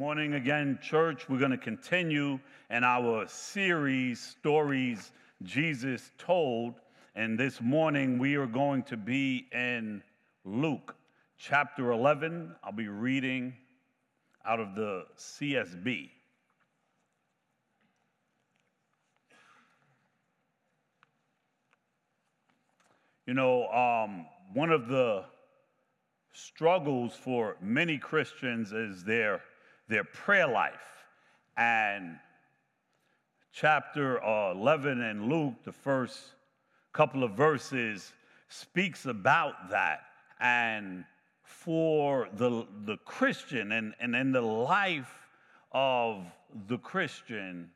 morning again, church. We're going to continue in our series, Stories Jesus Told. And this morning we are going to be in Luke chapter 11. I'll be reading out of the CSB. You know, um, one of the struggles for many Christians is their, their prayer life. And chapter uh, 11 in Luke, the first couple of verses, speaks about that. And for the, the Christian and, and in the life of the Christian,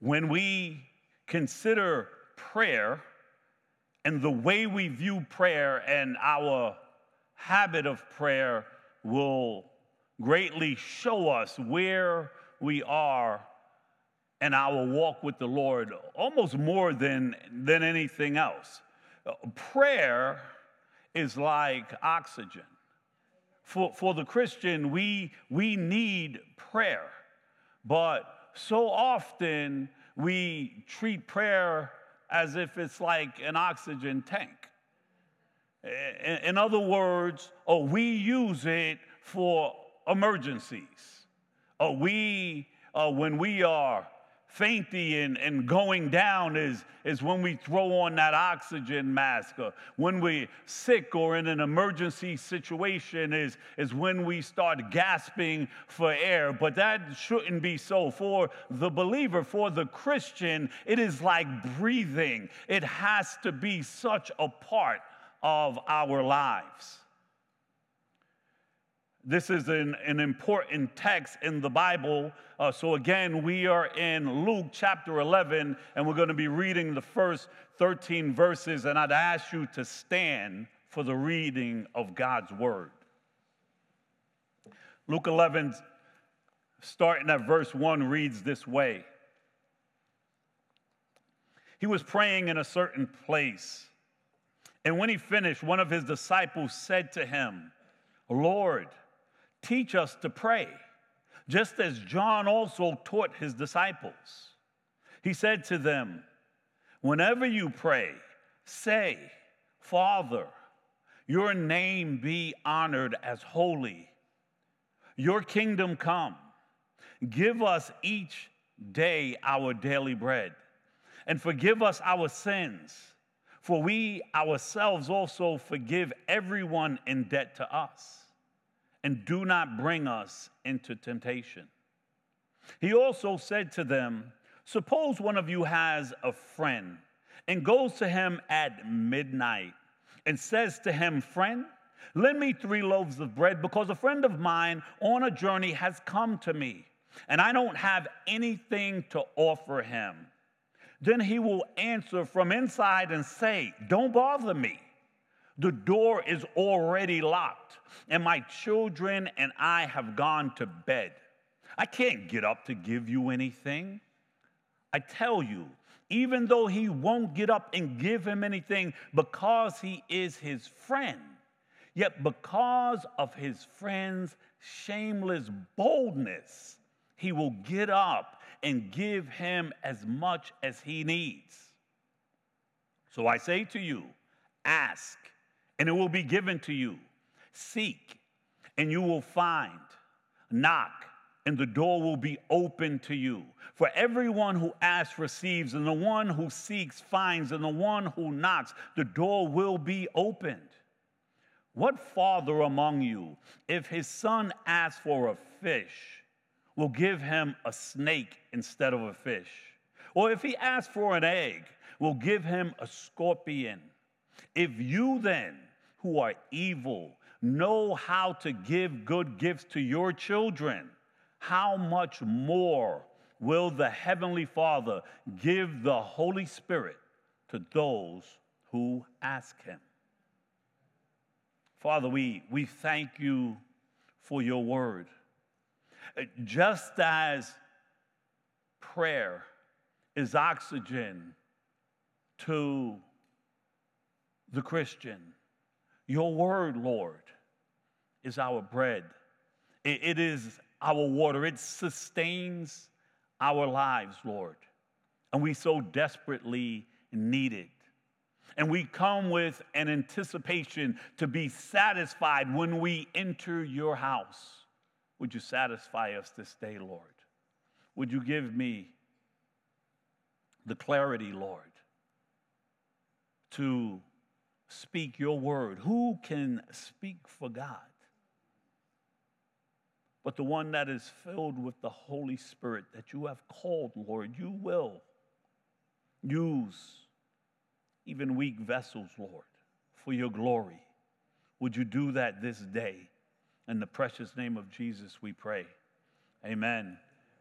when we consider prayer and the way we view prayer and our habit of prayer will greatly show us where we are in our walk with the Lord, almost more than, than anything else. Prayer is like oxygen. For, for the Christian, we, we need prayer, but so often we treat prayer as if it's like an oxygen tank. In other words, oh, we use it for emergencies. Oh, we, uh, when we are fainty and, and going down is, is when we throw on that oxygen mask. Or when we're sick or in an emergency situation is, is when we start gasping for air. But that shouldn't be so. For the believer, for the Christian, it is like breathing. It has to be such a part of our lives. This is an, an important text in the Bible. Uh, so, again, we are in Luke chapter 11, and we're going to be reading the first 13 verses. And I'd ask you to stand for the reading of God's word. Luke 11, starting at verse 1, reads this way He was praying in a certain place and when he finished, one of his disciples said to him, Lord, teach us to pray, just as John also taught his disciples. He said to them, Whenever you pray, say, Father, your name be honored as holy, your kingdom come. Give us each day our daily bread, and forgive us our sins for we ourselves also forgive everyone in debt to us, and do not bring us into temptation. He also said to them, Suppose one of you has a friend and goes to him at midnight and says to him, Friend, lend me three loaves of bread because a friend of mine on a journey has come to me, and I don't have anything to offer him. Then he will answer from inside and say, Don't bother me. The door is already locked, and my children and I have gone to bed. I can't get up to give you anything. I tell you, even though he won't get up and give him anything because he is his friend, yet because of his friend's shameless boldness, he will get up and give him as much as he needs. So I say to you, ask, and it will be given to you. Seek, and you will find. Knock, and the door will be open to you. For everyone who asks receives, and the one who seeks finds, and the one who knocks, the door will be opened. What father among you, if his son asks for a fish, will give him a snake instead of a fish. Or if he asks for an egg, will give him a scorpion. If you then, who are evil, know how to give good gifts to your children, how much more will the Heavenly Father give the Holy Spirit to those who ask Him? Father, we, we thank you for your word. Uh, just as prayer is oxygen to the Christian, your word, Lord, is our bread. it is our water, it sustains our lives, Lord. And we so desperately need it. And we come with an anticipation to be satisfied when we enter your house. Would you satisfy us this day, Lord? Would you give me the clarity, Lord, to speak your word? Who can speak for God? But the one that is filled with the Holy Spirit that you have called, Lord, you will use even weak vessels, Lord, for your glory. Would you do that this day? In the precious name of Jesus, we pray. Amen.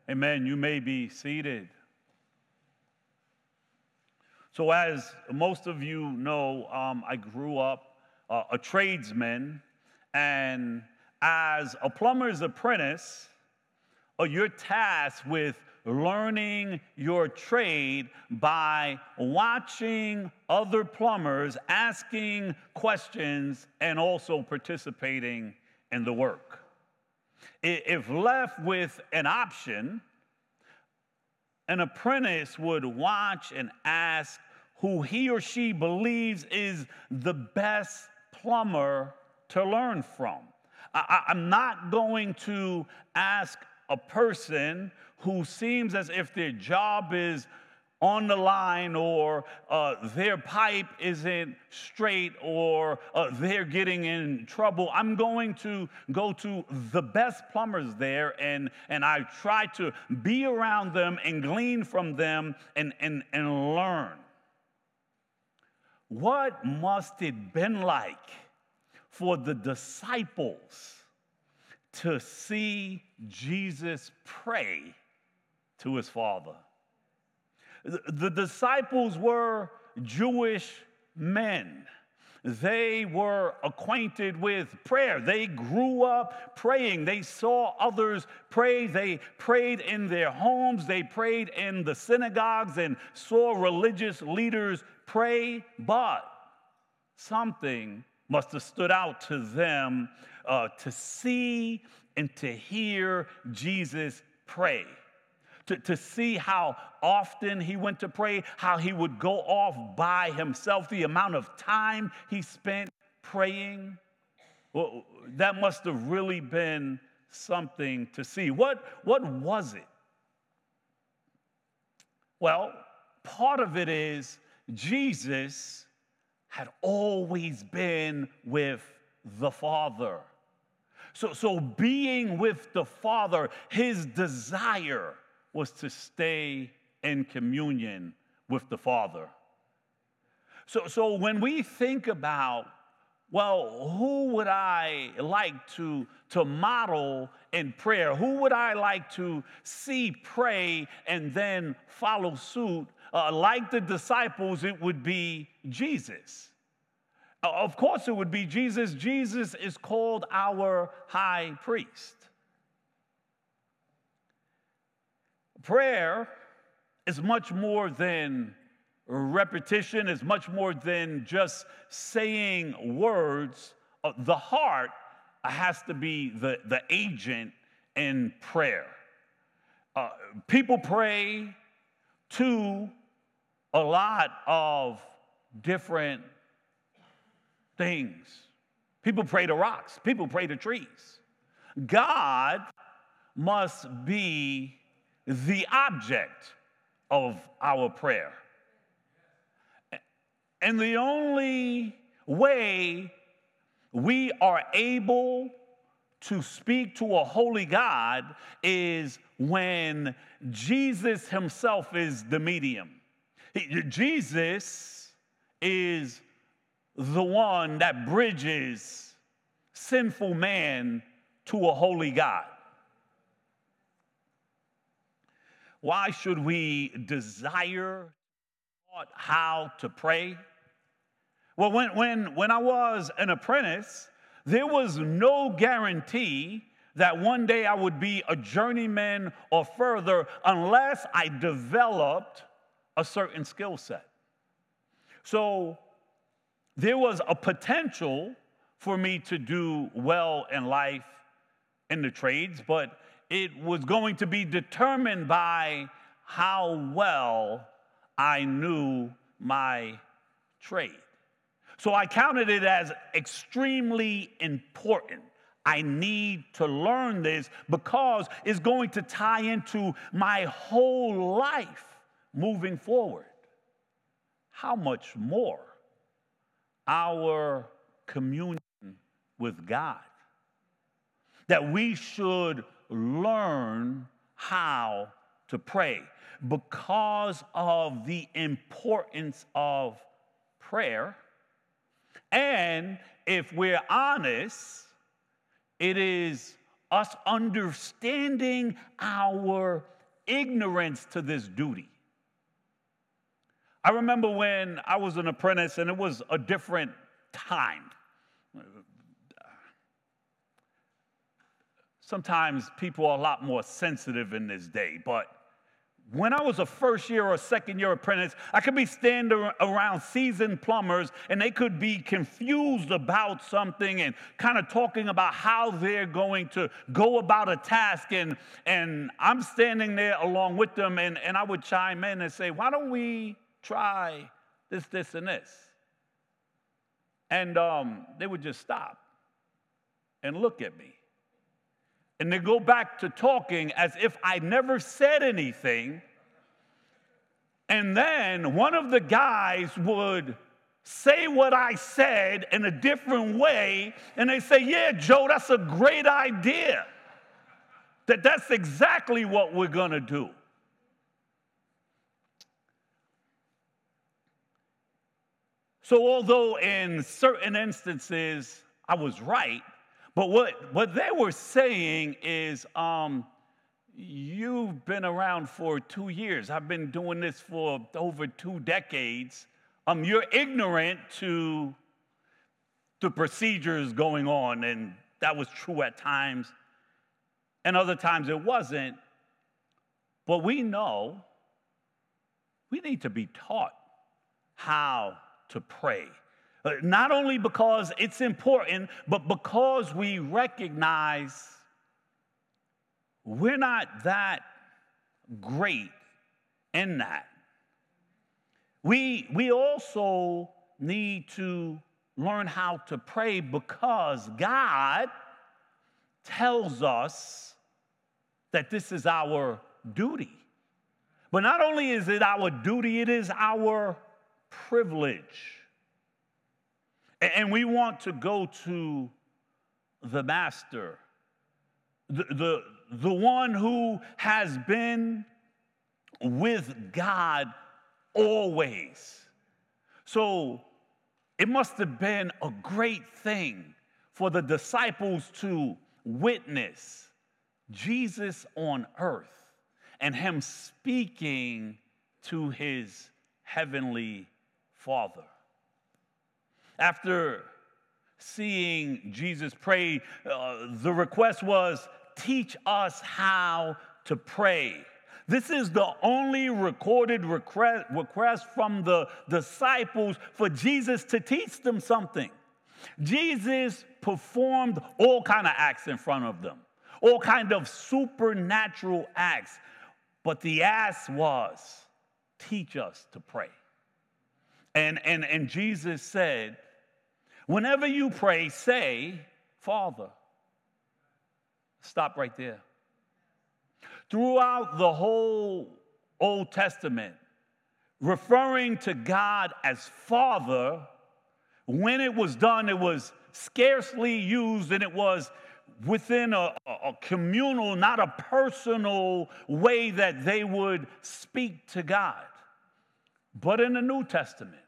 Amen. You may be seated. So, as most of you know, um, I grew up uh, a tradesman, and as a plumber's apprentice, uh, you're tasked with learning your trade by watching other plumbers, asking questions, and also participating in the work. If left with an option, an apprentice would watch and ask who he or she believes is the best plumber to learn from. I, am not going to ask a person who seems as if their job is on the line or uh, their pipe isn't straight or uh, they're getting in trouble. I'm going to go to the best plumbers there and, and I try to be around them and glean from them and, and, and learn. What must it been like for the disciples to see Jesus pray to his Father? The disciples were Jewish men. They were acquainted with prayer. They grew up praying. They saw others pray. They prayed in their homes. They prayed in the synagogues and saw religious leaders pray. But something must have stood out to them uh, to see and to hear Jesus pray to, to see how often he went to pray, how he would go off by himself, the amount of time he spent praying. Well, that must have really been something to see. What, what was it? Well, part of it is Jesus had always been with the Father. So, so being with the Father, his desire was to stay in communion with the Father. So, so when we think about, well, who would I like to, to model in prayer? Who would I like to see pray and then follow suit? Uh, like the disciples, it would be Jesus. Uh, of course, it would be Jesus. Jesus is called our high priest. Prayer is much more than repetition, is much more than just saying words. Uh, the heart has to be the, the agent in prayer. Uh, people pray to a lot of different things. People pray to rocks, people pray to trees. God must be the object of our prayer. And the only way we are able to speak to a holy God is when Jesus himself is the medium. Jesus is the one that bridges sinful man to a holy God. Why should we desire how to pray? Well, when, when, when I was an apprentice, there was no guarantee that one day I would be a journeyman or further unless I developed a certain skill set. So there was a potential for me to do well in life in the trades, but it was going to be determined by how well I knew my trade. So I counted it as extremely important. I need to learn this because it's going to tie into my whole life moving forward. How much more our communion with God? That we should learn how to pray because of the importance of prayer. And if we're honest, it is us understanding our ignorance to this duty. I remember when I was an apprentice and it was a different time. Sometimes people are a lot more sensitive in this day, but when I was a first year or second year apprentice, I could be standing around seasoned plumbers and they could be confused about something and kind of talking about how they're going to go about a task. And, and I'm standing there along with them and, and I would chime in and say, Why don't we try this, this, and this? And um, they would just stop and look at me and they go back to talking as if I never said anything. And then one of the guys would say what I said in a different way, and they say, Yeah, Joe, that's a great idea. That that's exactly what we're gonna do. So, although in certain instances I was right, but what, what they were saying is, um, you've been around for two years. I've been doing this for over two decades. Um, you're ignorant to the procedures going on, and that was true at times, and other times it wasn't. But we know we need to be taught how to pray. Uh, not only because it's important, but because we recognize we're not that great in that. We, we also need to learn how to pray because God tells us that this is our duty. But not only is it our duty, it is our privilege. And we want to go to the Master, the, the, the one who has been with God always. So it must have been a great thing for the disciples to witness Jesus on earth and him speaking to his heavenly Father. After seeing Jesus pray, uh, the request was, Teach us how to pray. This is the only recorded request, request from the disciples for Jesus to teach them something. Jesus performed all kind of acts in front of them, all kind of supernatural acts. But the ask was, teach us to pray. And, and, and Jesus said, Whenever you pray, say, Father. Stop right there. Throughout the whole Old Testament, referring to God as Father, when it was done, it was scarcely used and it was within a, a, communal, not a personal way that they would speak to God. But in the New Testament,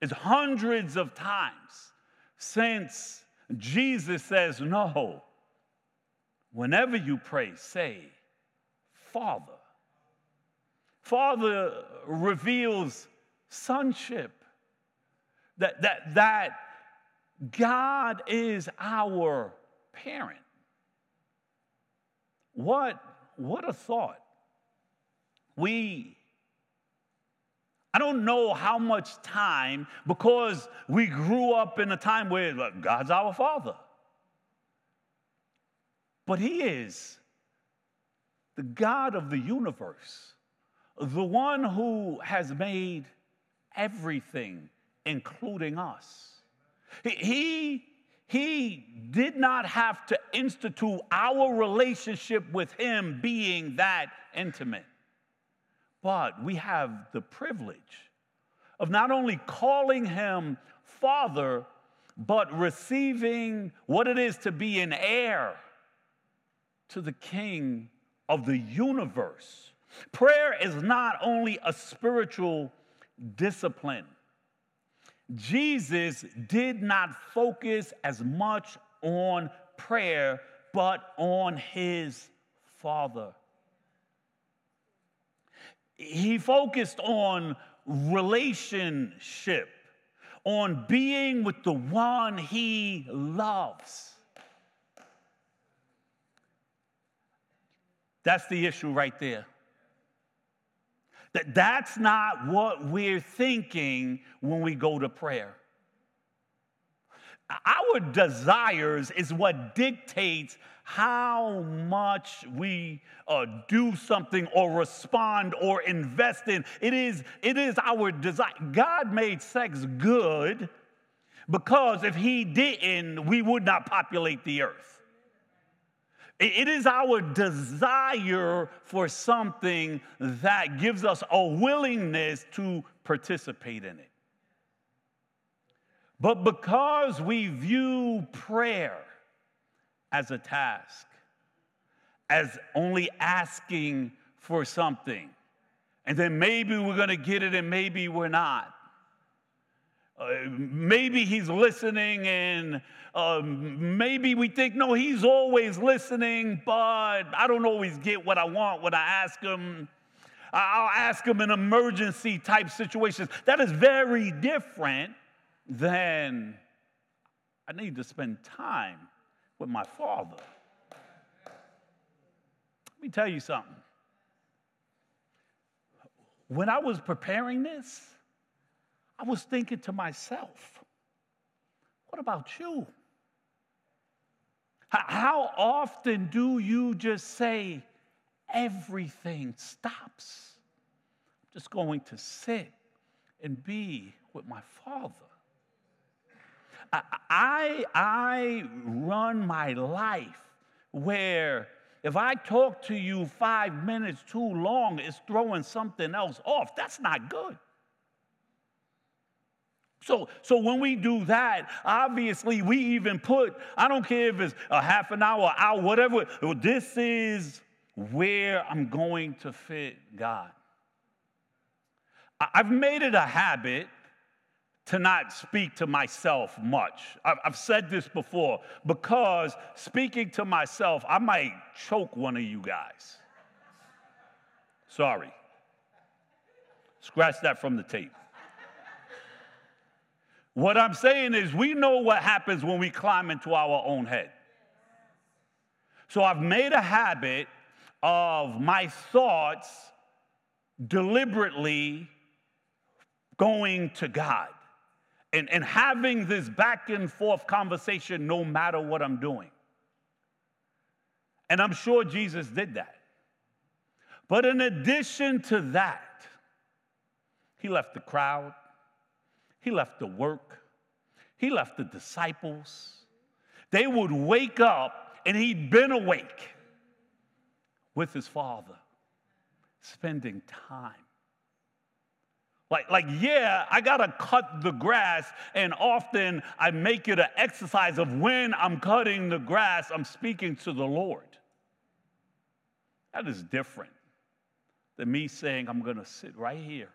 it's hundreds of times since Jesus says, No, whenever you pray, say, Father. Father reveals sonship, that, that, that God is our parent. What, what a thought. We I don't know how much time because we grew up in a time where God's our Father. But He is the God of the universe, the one who has made everything, including us. He, he did not have to institute our relationship with Him being that intimate. But we have the privilege of not only calling Him Father, but receiving what it is to be an heir to the King of the universe. Prayer is not only a spiritual discipline. Jesus did not focus as much on prayer, but on his Father. He focused on relationship, on being with the one he loves. That's the issue right there. That that's not what we're thinking when we go to prayer. Our desires is what dictates how much we uh, do something or respond or invest in. It is, it is our desire. God made sex good because if He didn't, we would not populate the earth. It is our desire for something that gives us a willingness to participate in it. But because we view prayer as a task, as only asking for something, and then maybe we're gonna get it and maybe we're not, uh, maybe he's listening, and um, maybe we think, no, he's always listening, but I don't always get what I want when I ask him. I'll ask him in emergency type situations. That is very different than I need to spend time with my father. Let me tell you something. When I was preparing this, I was thinking to myself, what about you? How often do you just say, everything stops? I'm just going to sit and be with my Father. I, I run my life where if I talk to you five minutes too long, it's throwing something else off. That's not good. So, so when we do that, obviously we even put, I don't care if it's a half an hour, hour, whatever, this is where I'm going to fit God. I've made it a habit to not speak to myself much. I've said this before because speaking to myself, I might choke one of you guys. Sorry. Scratch that from the tape. What I'm saying is, we know what happens when we climb into our own head. So I've made a habit of my thoughts deliberately going to God and, and having this back and forth conversation no matter what I'm doing. And I'm sure Jesus did that. But in addition to that, he left the crowd, he left the work, he left the disciples. They would wake up, and he'd been awake with his father, spending time. Like, like, yeah, I gotta cut the grass, and often I make it an exercise of when I'm cutting the grass, I'm speaking to the Lord. That is different than me saying, I'm gonna sit right here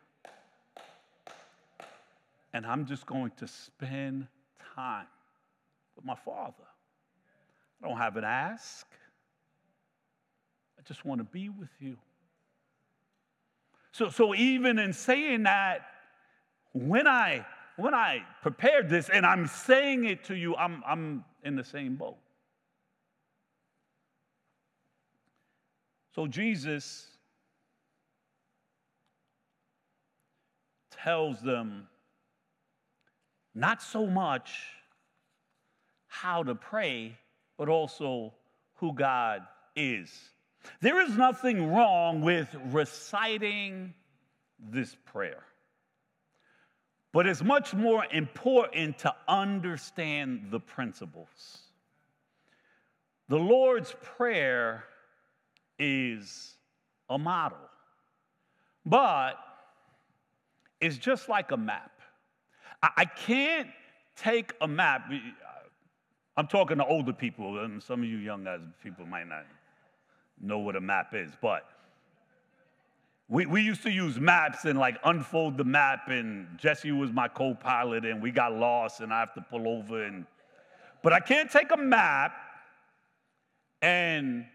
and I'm just going to spend time with my Father. I don't have an ask. I just want to be with you. So, so even in saying that, when I when I prepared this and I'm saying it to you, I'm, I'm in the same boat. So Jesus tells them not so much how to pray, but also who God is. There is nothing wrong with reciting this prayer. But it's much more important to understand the principles. The Lord's Prayer is a model, but it's just like a map. I can't take a map. I'm talking to older people, and some of you young guys, people might not know what a map is, but we, we used to use maps and like unfold the map, and Jesse was my co pilot, and we got lost, and I have to pull over. And, but I can't take a map and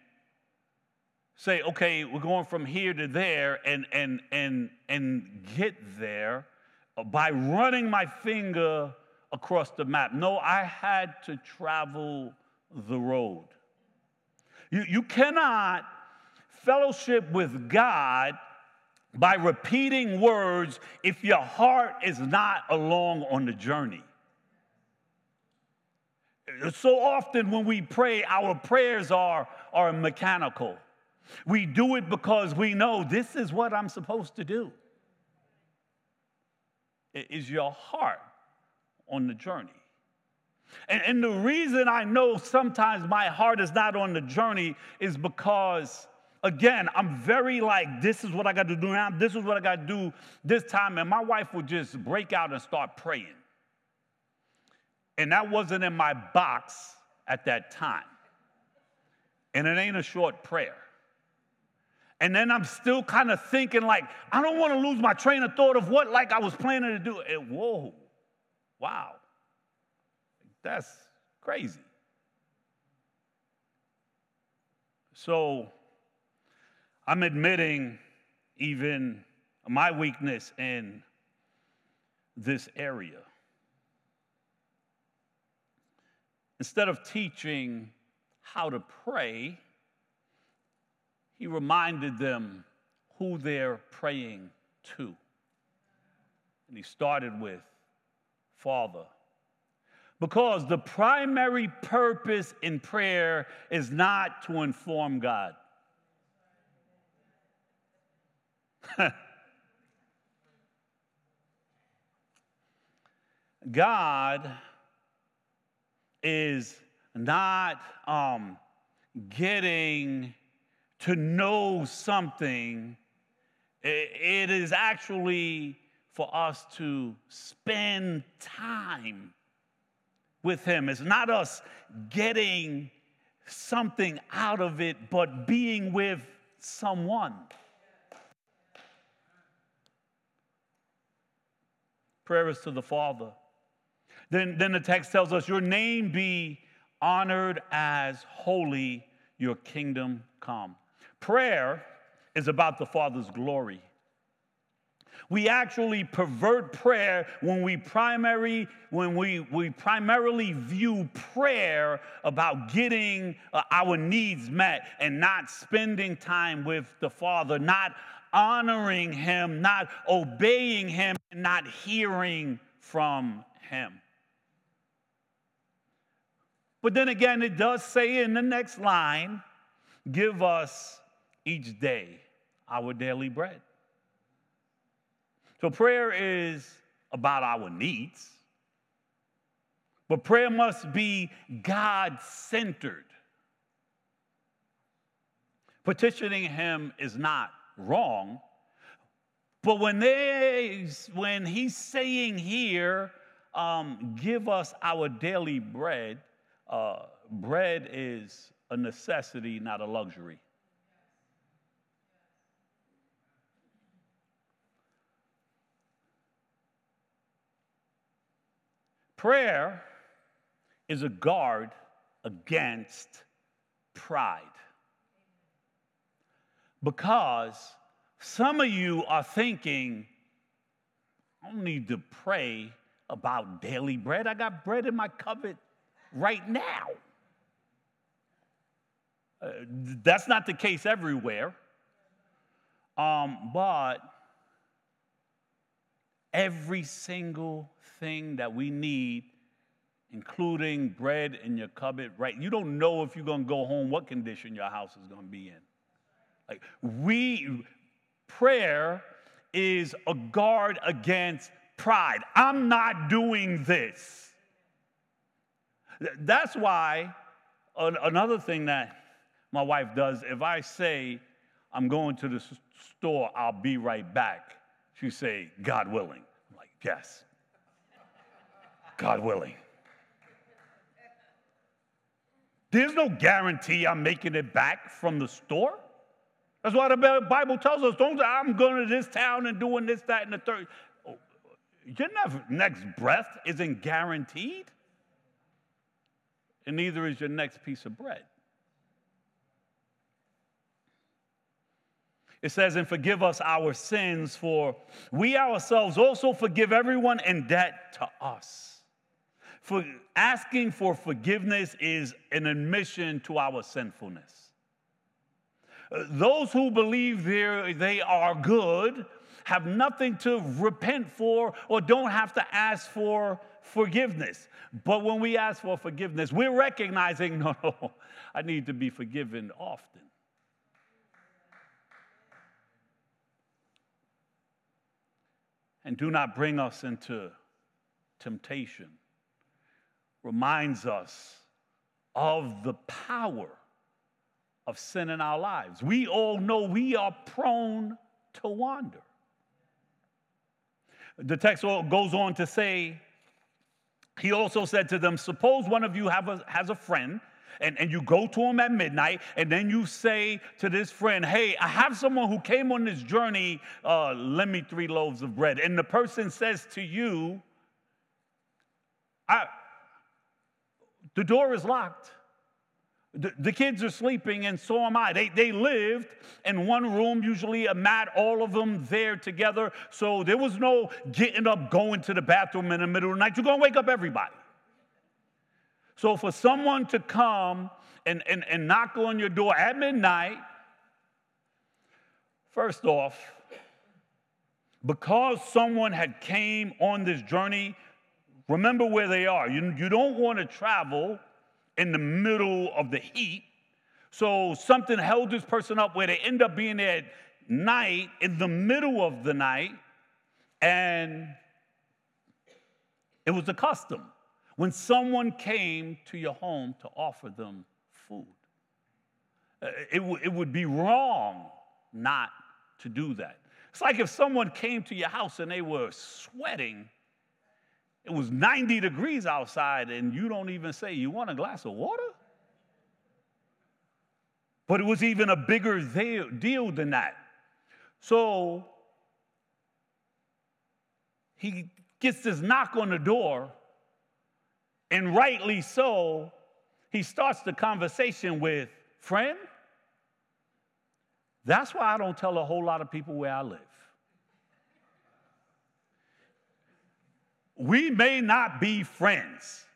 say, okay, we're going from here to there and, and, and, and get there by running my finger across the map. No, I had to travel the road. You, you cannot fellowship with God by repeating words if your heart is not along on the journey. So often when we pray, our prayers are, are mechanical. We do it because we know this is what I'm supposed to do. Is your heart on the journey? And, and the reason I know sometimes my heart is not on the journey is because again, I'm very like, this is what I got to do now, this is what I got to do this time. And my wife would just break out and start praying. And that wasn't in my box at that time. And it ain't a short prayer. And then I'm still kind of thinking, like, I don't want to lose my train of thought of what, like, I was planning to do. And whoa, wow, that's crazy. So I'm admitting even my weakness in this area. Instead of teaching how to pray, he reminded them who they're praying to. And he started with Father. Because the primary purpose in prayer is not to inform God. God is not um, getting to know something, it is actually for us to spend time with Him. It's not us getting something out of it, but being with someone. Prayer is to the Father. Then, then the text tells us, Your name be honored as holy, your kingdom come. Prayer is about the Father's glory. We actually pervert prayer when we primary when we, we primarily view prayer about getting uh, our needs met and not spending time with the Father, not honoring him, not obeying him, and not hearing from him. But then again, it does say in the next line, give us each day our daily bread. So prayer is about our needs, but prayer must be God centered. Petitioning Him is not wrong. But when when he's saying here, um, give us our daily bread, uh, bread is a necessity, not a luxury. Prayer is a guard against pride because some of you are thinking, I don't need to pray about daily bread. I got bread in my cupboard right now. Uh, that's not the case everywhere. Um, but every single thing that we need, including bread in your cupboard, right? You don't know if you're going to go home, what condition your house is going to be in. Like we prayer is a guard against pride. I'm not doing this. That's why another thing that my wife does, if I say I'm going to the store, I'll be right back, she say, God willing. I'm like, yes. God willing. There's no guarantee I'm making it back from the store. That's why the Bible tells us, don't I'm going to this town and doing this, that, and the third. Your next breath isn't guaranteed, and neither is your next piece of bread. It says, and forgive us our sins, for we ourselves also forgive everyone in debt to us. For asking for forgiveness is an admission to our sinfulness. Uh, those who believe they are good have nothing to repent for or don't have to ask for forgiveness. But when we ask for forgiveness, we're recognizing, no, no, I need to be forgiven often. and do not bring us into temptation reminds us of the power of sin in our lives. We all know we are prone to wander. The text goes on to say, he also said to them, Suppose one of you have a, has a friend and, and you go to him at midnight, and then you say to this friend, Hey, I have someone who came on this journey, uh, lend me three loaves of bread. And the person says to you, I, The door is locked. The, the, kids are sleeping, and so am I. They, they lived in one room, usually a mat, all of them there together. So there was no getting up, going to the bathroom in the middle of the night. You're going to wake up everybody. So for someone to come and, and, and knock on your door at midnight, first off, because someone had came on this journey, remember where they are. You, you don't want to travel in the middle of the heat. So something held this person up where they end up being at night, in the middle of the night, and it was a custom when someone came to your home to offer them food. Uh, it, w- it would be wrong not to do that. It's like if someone came to your house and they were sweating, it was 90 degrees outside, and you don't even say, You want a glass of water? But it was even a bigger deal than that. So he gets this knock on the door and rightly so, he starts the conversation with, Friend, that's why I don't tell a whole lot of people where I live. We may not be friends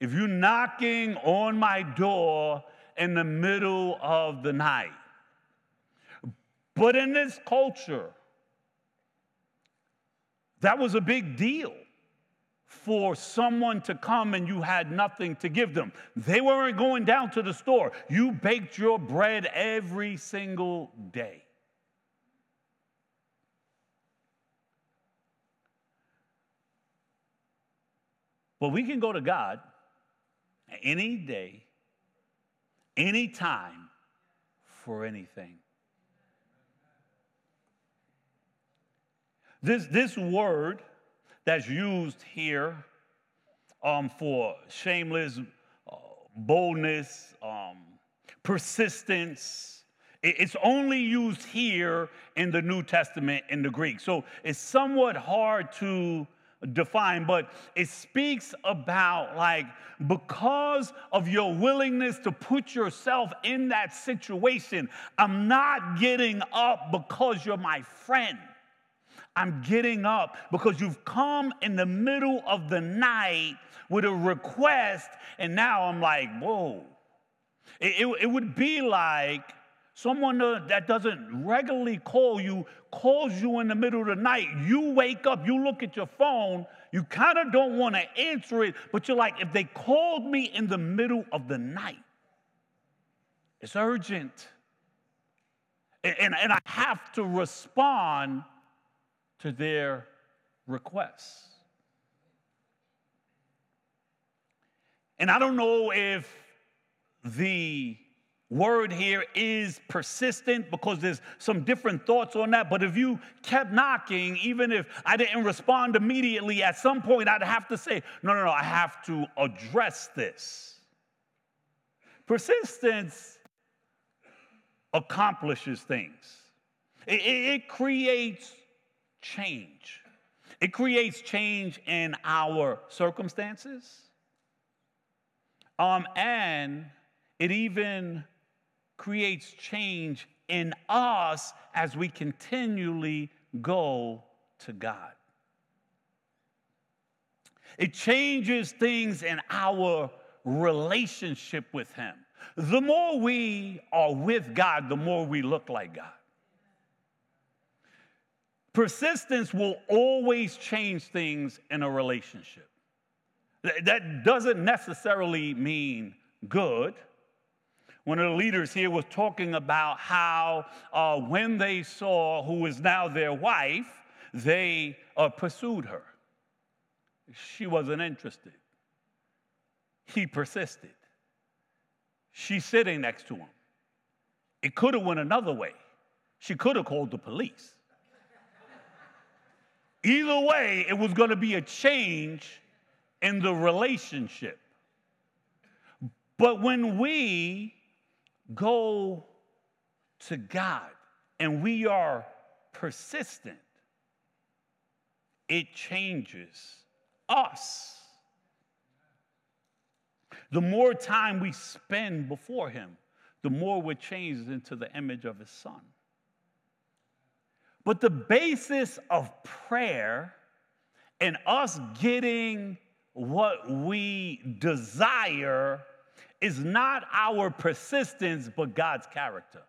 if you're knocking on my door in the middle of the night. But in this culture, that was a big deal for someone to come and you had nothing to give them. They weren't going down to the store. You baked your bread every single day. But we can go to God any day, any time, for anything. This, this word that's used here um, for shameless uh, boldness, um, persistence. It's only used here in the New Testament in the Greek. So it's somewhat hard to define, but it speaks about like because of your willingness to put yourself in that situation, I'm not getting up because you're my friend. I'm getting up because you've come in the middle of the night with a request, and now I'm like, whoa. It, it, it would be like someone that doesn't regularly call you calls you in the middle of the night. You wake up, you look at your phone, you kind of don't want to answer it, but you're like, if they called me in the middle of the night, it's urgent. And, and I have to respond to their requests. And I don't know if the word here is persistent because there's some different thoughts on that. But if you kept knocking, even if I didn't respond immediately, at some point I'd have to say, no, no, no, I have to address this. Persistence accomplishes things, it, it, it creates change. It creates change in our circumstances. Um, and it even creates change in us as we continually go to God. It changes things in our relationship with Him. The more we are with God, the more we look like God. Persistence will always change things in a relationship. That doesn't necessarily mean good. One of the leaders here was talking about how uh, when they saw who is now their wife, they uh, pursued her. She wasn't interested. He persisted. She's sitting next to him. It could have went another way. She could have called the police. Either way, it was going to be a change in the relationship. But when we go to God and we are persistent, it changes us. The more time we spend before Him, the more we're changed into the image of His Son. But the basis of prayer and us getting what we desire is not our persistence, but God's character.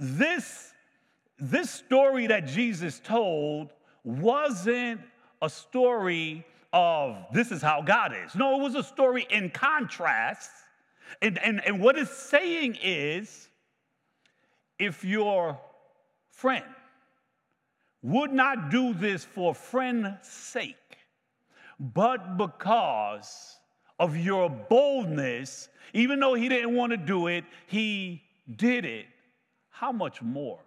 This, this story that Jesus told wasn't a story of this is how God is. No, it was a story in contrast. And, and, and what it's saying is if your friend would not do this for friend's sake, but because of your boldness, even though he didn't want to do it, he did it. How much more?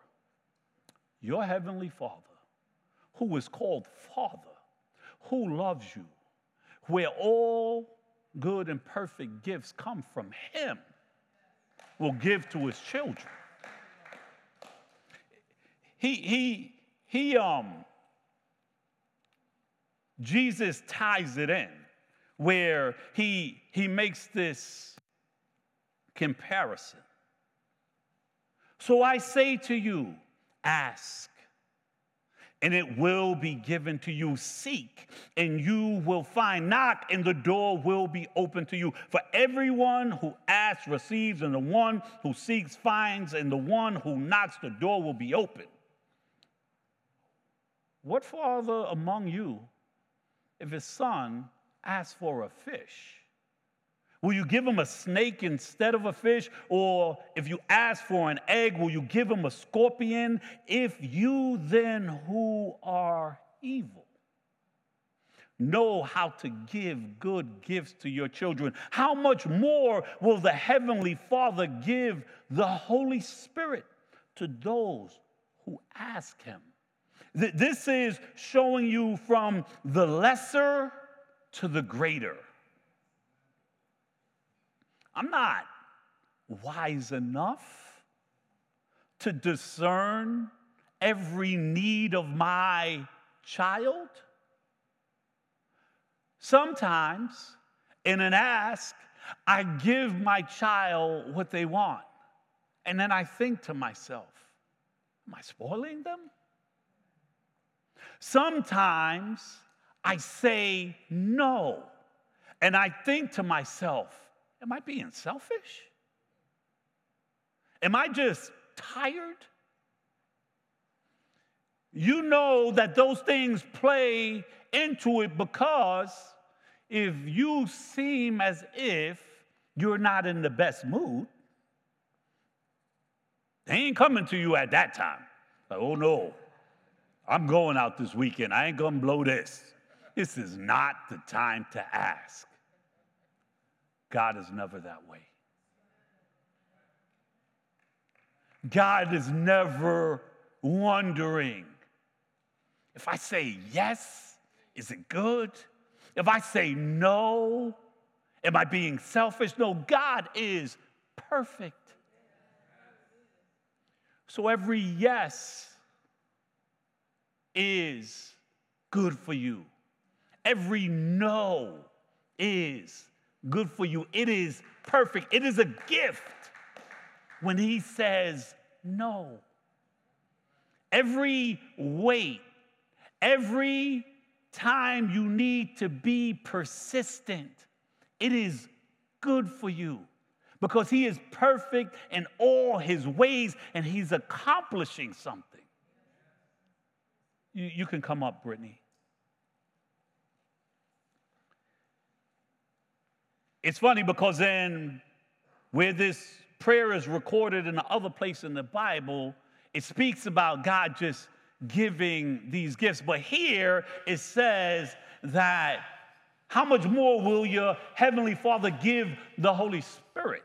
Your heavenly Father, who is called Father, who loves you, where all good and perfect gifts come from him, will give to his children. He, he, he, um, Jesus ties it in where he, he makes this comparison. So I say to you, ask, and it will be given to you. Seek, and you will find. Knock, and the door will be open to you. For everyone who asks receives, and the one who seeks finds, and the one who knocks, the door will be open. What father among you, if his son ask for a fish? Will you give him a snake instead of a fish? Or if you ask for an egg, will you give him a scorpion? If you then, who are evil, know how to give good gifts to your children, how much more will the Heavenly Father give the Holy Spirit to those who ask Him? This is showing you from the lesser to the greater. I'm not wise enough to discern every need of my child. Sometimes, in an ask, I give my child what they want. And then I think to myself, am I spoiling them? Sometimes I say no. And I think to myself, am I being selfish? Am I just tired? You know that those things play into it because if you seem as if you're not in the best mood, They ain't coming to you at that time. Like, oh no, I'm going out this weekend. I ain't gonna blow this. This is not the time to ask. God is never that way. God is never wondering if I say yes, is it good? If I say no, am I being selfish? No, God is perfect. So every yes is good for you. Every no is good for you. It is perfect. It is a gift when He says no. Every wait, every time you need to be persistent, it is good for you because He is perfect in all His ways and He's accomplishing something. You, you can come up, Brittany. It's funny because then, where this prayer is recorded in the other place in the Bible, it speaks about God just giving these gifts. But here it says that how much more will your heavenly Father give the Holy Spirit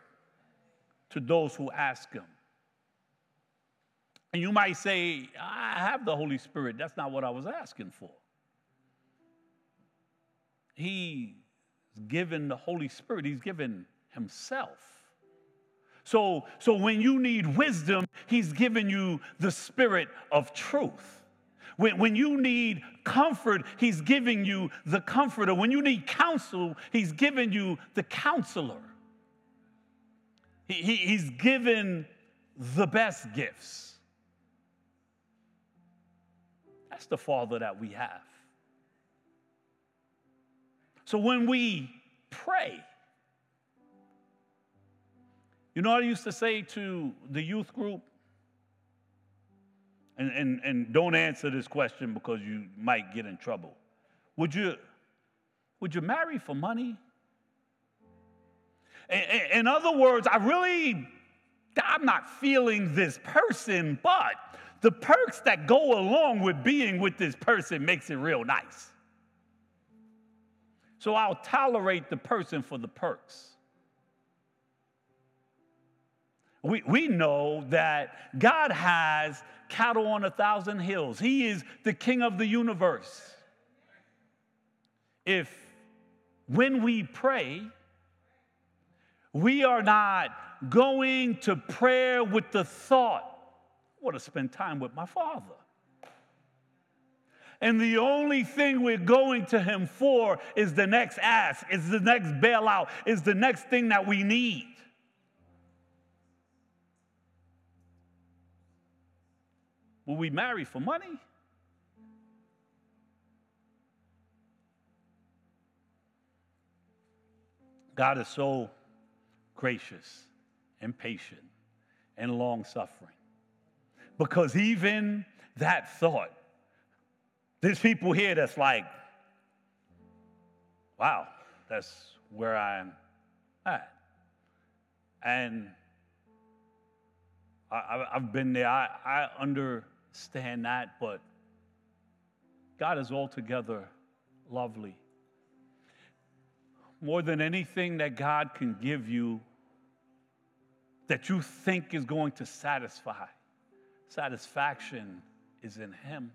to those who ask Him? And you might say, I have the Holy Spirit. That's not what I was asking for. He's given the Holy Spirit, He's given Himself. So, so when you need wisdom, He's given you the Spirit of truth. When, when you need comfort, He's giving you the comforter. When you need counsel, He's given you the counselor. He, he, he's given the best gifts. That's the Father that we have. So when we pray, you know I used to say to the youth group? And, and, and don't answer this question because you might get in trouble. Would you, would you marry for money? In, in other words, I really, I'm not feeling this person, but the perks that go along with being with this person makes it real nice. So I'll tolerate the person for the perks. We, we know that God has cattle on a thousand hills. He is the king of the universe. If when we pray, we are not going to prayer with the thought I want to spend time with my Father. And the only thing we're going to Him for is the next ask, is the next bailout, is the next thing that we need. Will we marry for money? God is so gracious and patient and long suffering. Because even that thought, there's people here that's like, wow, that's where I'm at. And I, have been there. I, I understand that, but God is altogether lovely. More than anything that God can give you that you think is going to satisfy, Satisfaction is in Him.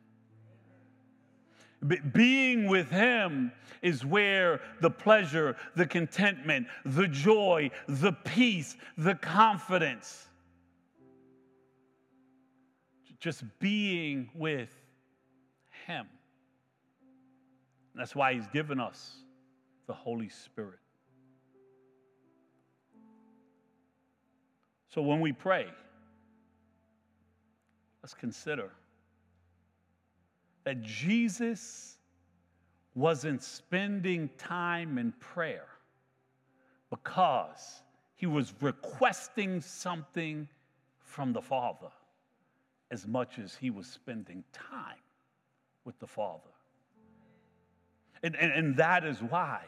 Being with Him is where the pleasure, the contentment, the joy, the peace, the confidence, just being with Him. That's why He's given us the Holy Spirit. So when we pray, let's consider that Jesus wasn't spending time in prayer because he was requesting something from the Father as much as he was spending time with the Father. And, and, and that is why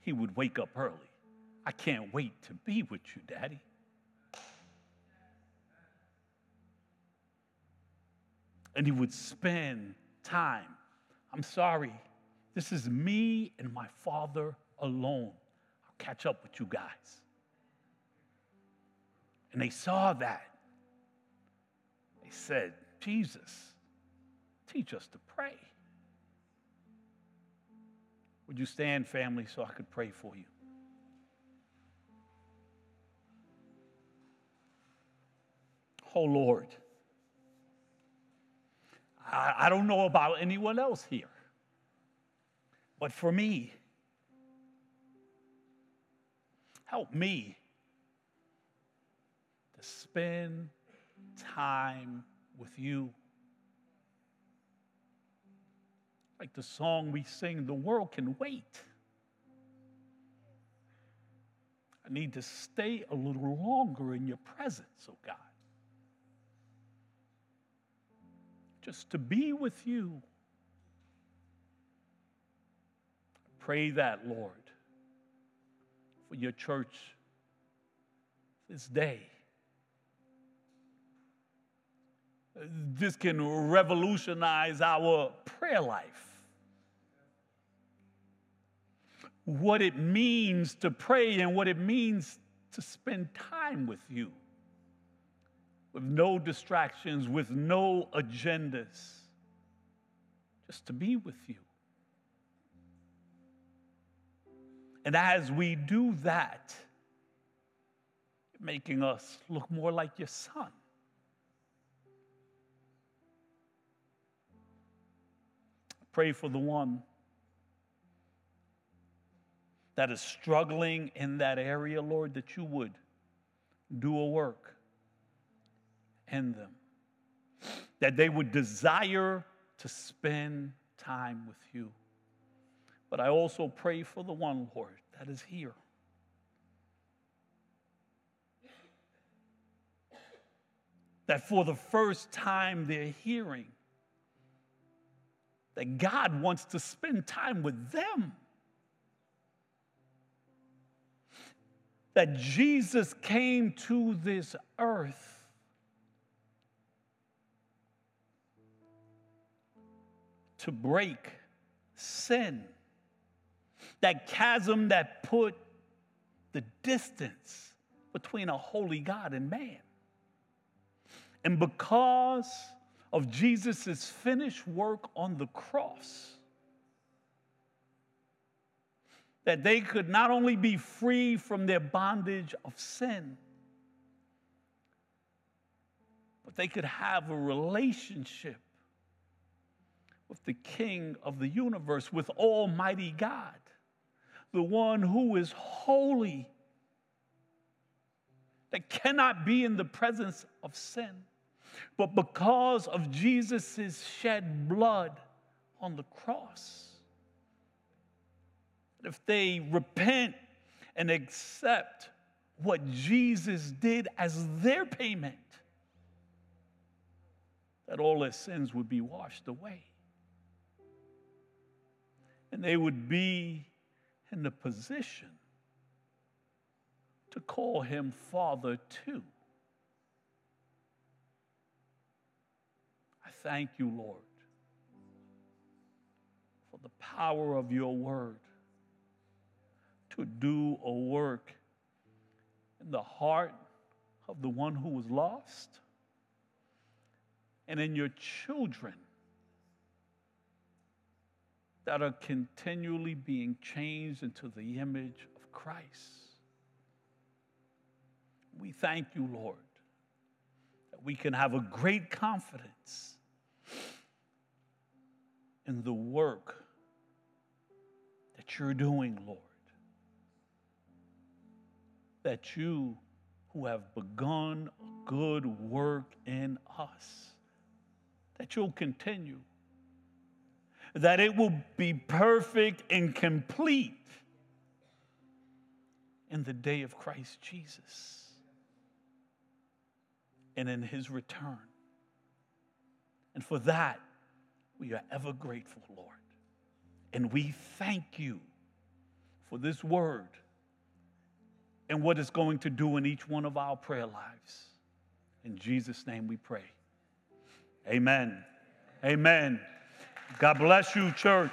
he would wake up early. I can't wait to be with you, Daddy. and he would spend time. I'm sorry, this is me and my father alone. I'll catch up with you guys. And they saw that. They said, Jesus, teach us to pray. Would you stand, family, so I could pray for you? Oh, Lord. I, I don't know about anyone else here, but for me, help me to spend time with you. Like the song we sing, the world can wait. I need to stay a little longer in your presence, oh God. To be with you. Pray that, Lord, for your church this day. This can revolutionize our prayer life. What it means to pray and what it means to spend time with you, with no distractions, with no agendas, just to be with you. And as we do that, making us look more like your son. Pray for the one that is struggling in that area, Lord, that you would do a work in them, that they would desire to spend time with you. But I also pray for the one, Lord, that is here. That for the first time they're hearing that God wants to spend time with them. That Jesus came to this earth to break sin, that chasm that put the distance between a holy God and man. And because of Jesus' finished work on the cross. That they could not only be free from their bondage of sin, but they could have a relationship with the King of the universe, with Almighty God, the one who is holy, that cannot be in the presence of sin but because of Jesus' shed blood on the cross. If they repent and accept what Jesus did as their payment, that all their sins would be washed away. And they would be in the position to call him Father too. I thank you, Lord, for the power of your word to do a work in the heart of the one who was lost and in your children that are continually being changed into the image of Christ. We thank you, Lord, that we can have a great confidence in the work that you're doing, Lord. That you who have begun a good work in us, that you'll continue, that it will be perfect and complete in the day of Christ Jesus and in his return. And for that, we are ever grateful, Lord. And we thank you for this word and what it's going to do in each one of our prayer lives. In Jesus' name we pray. Amen. Amen. God bless you, church.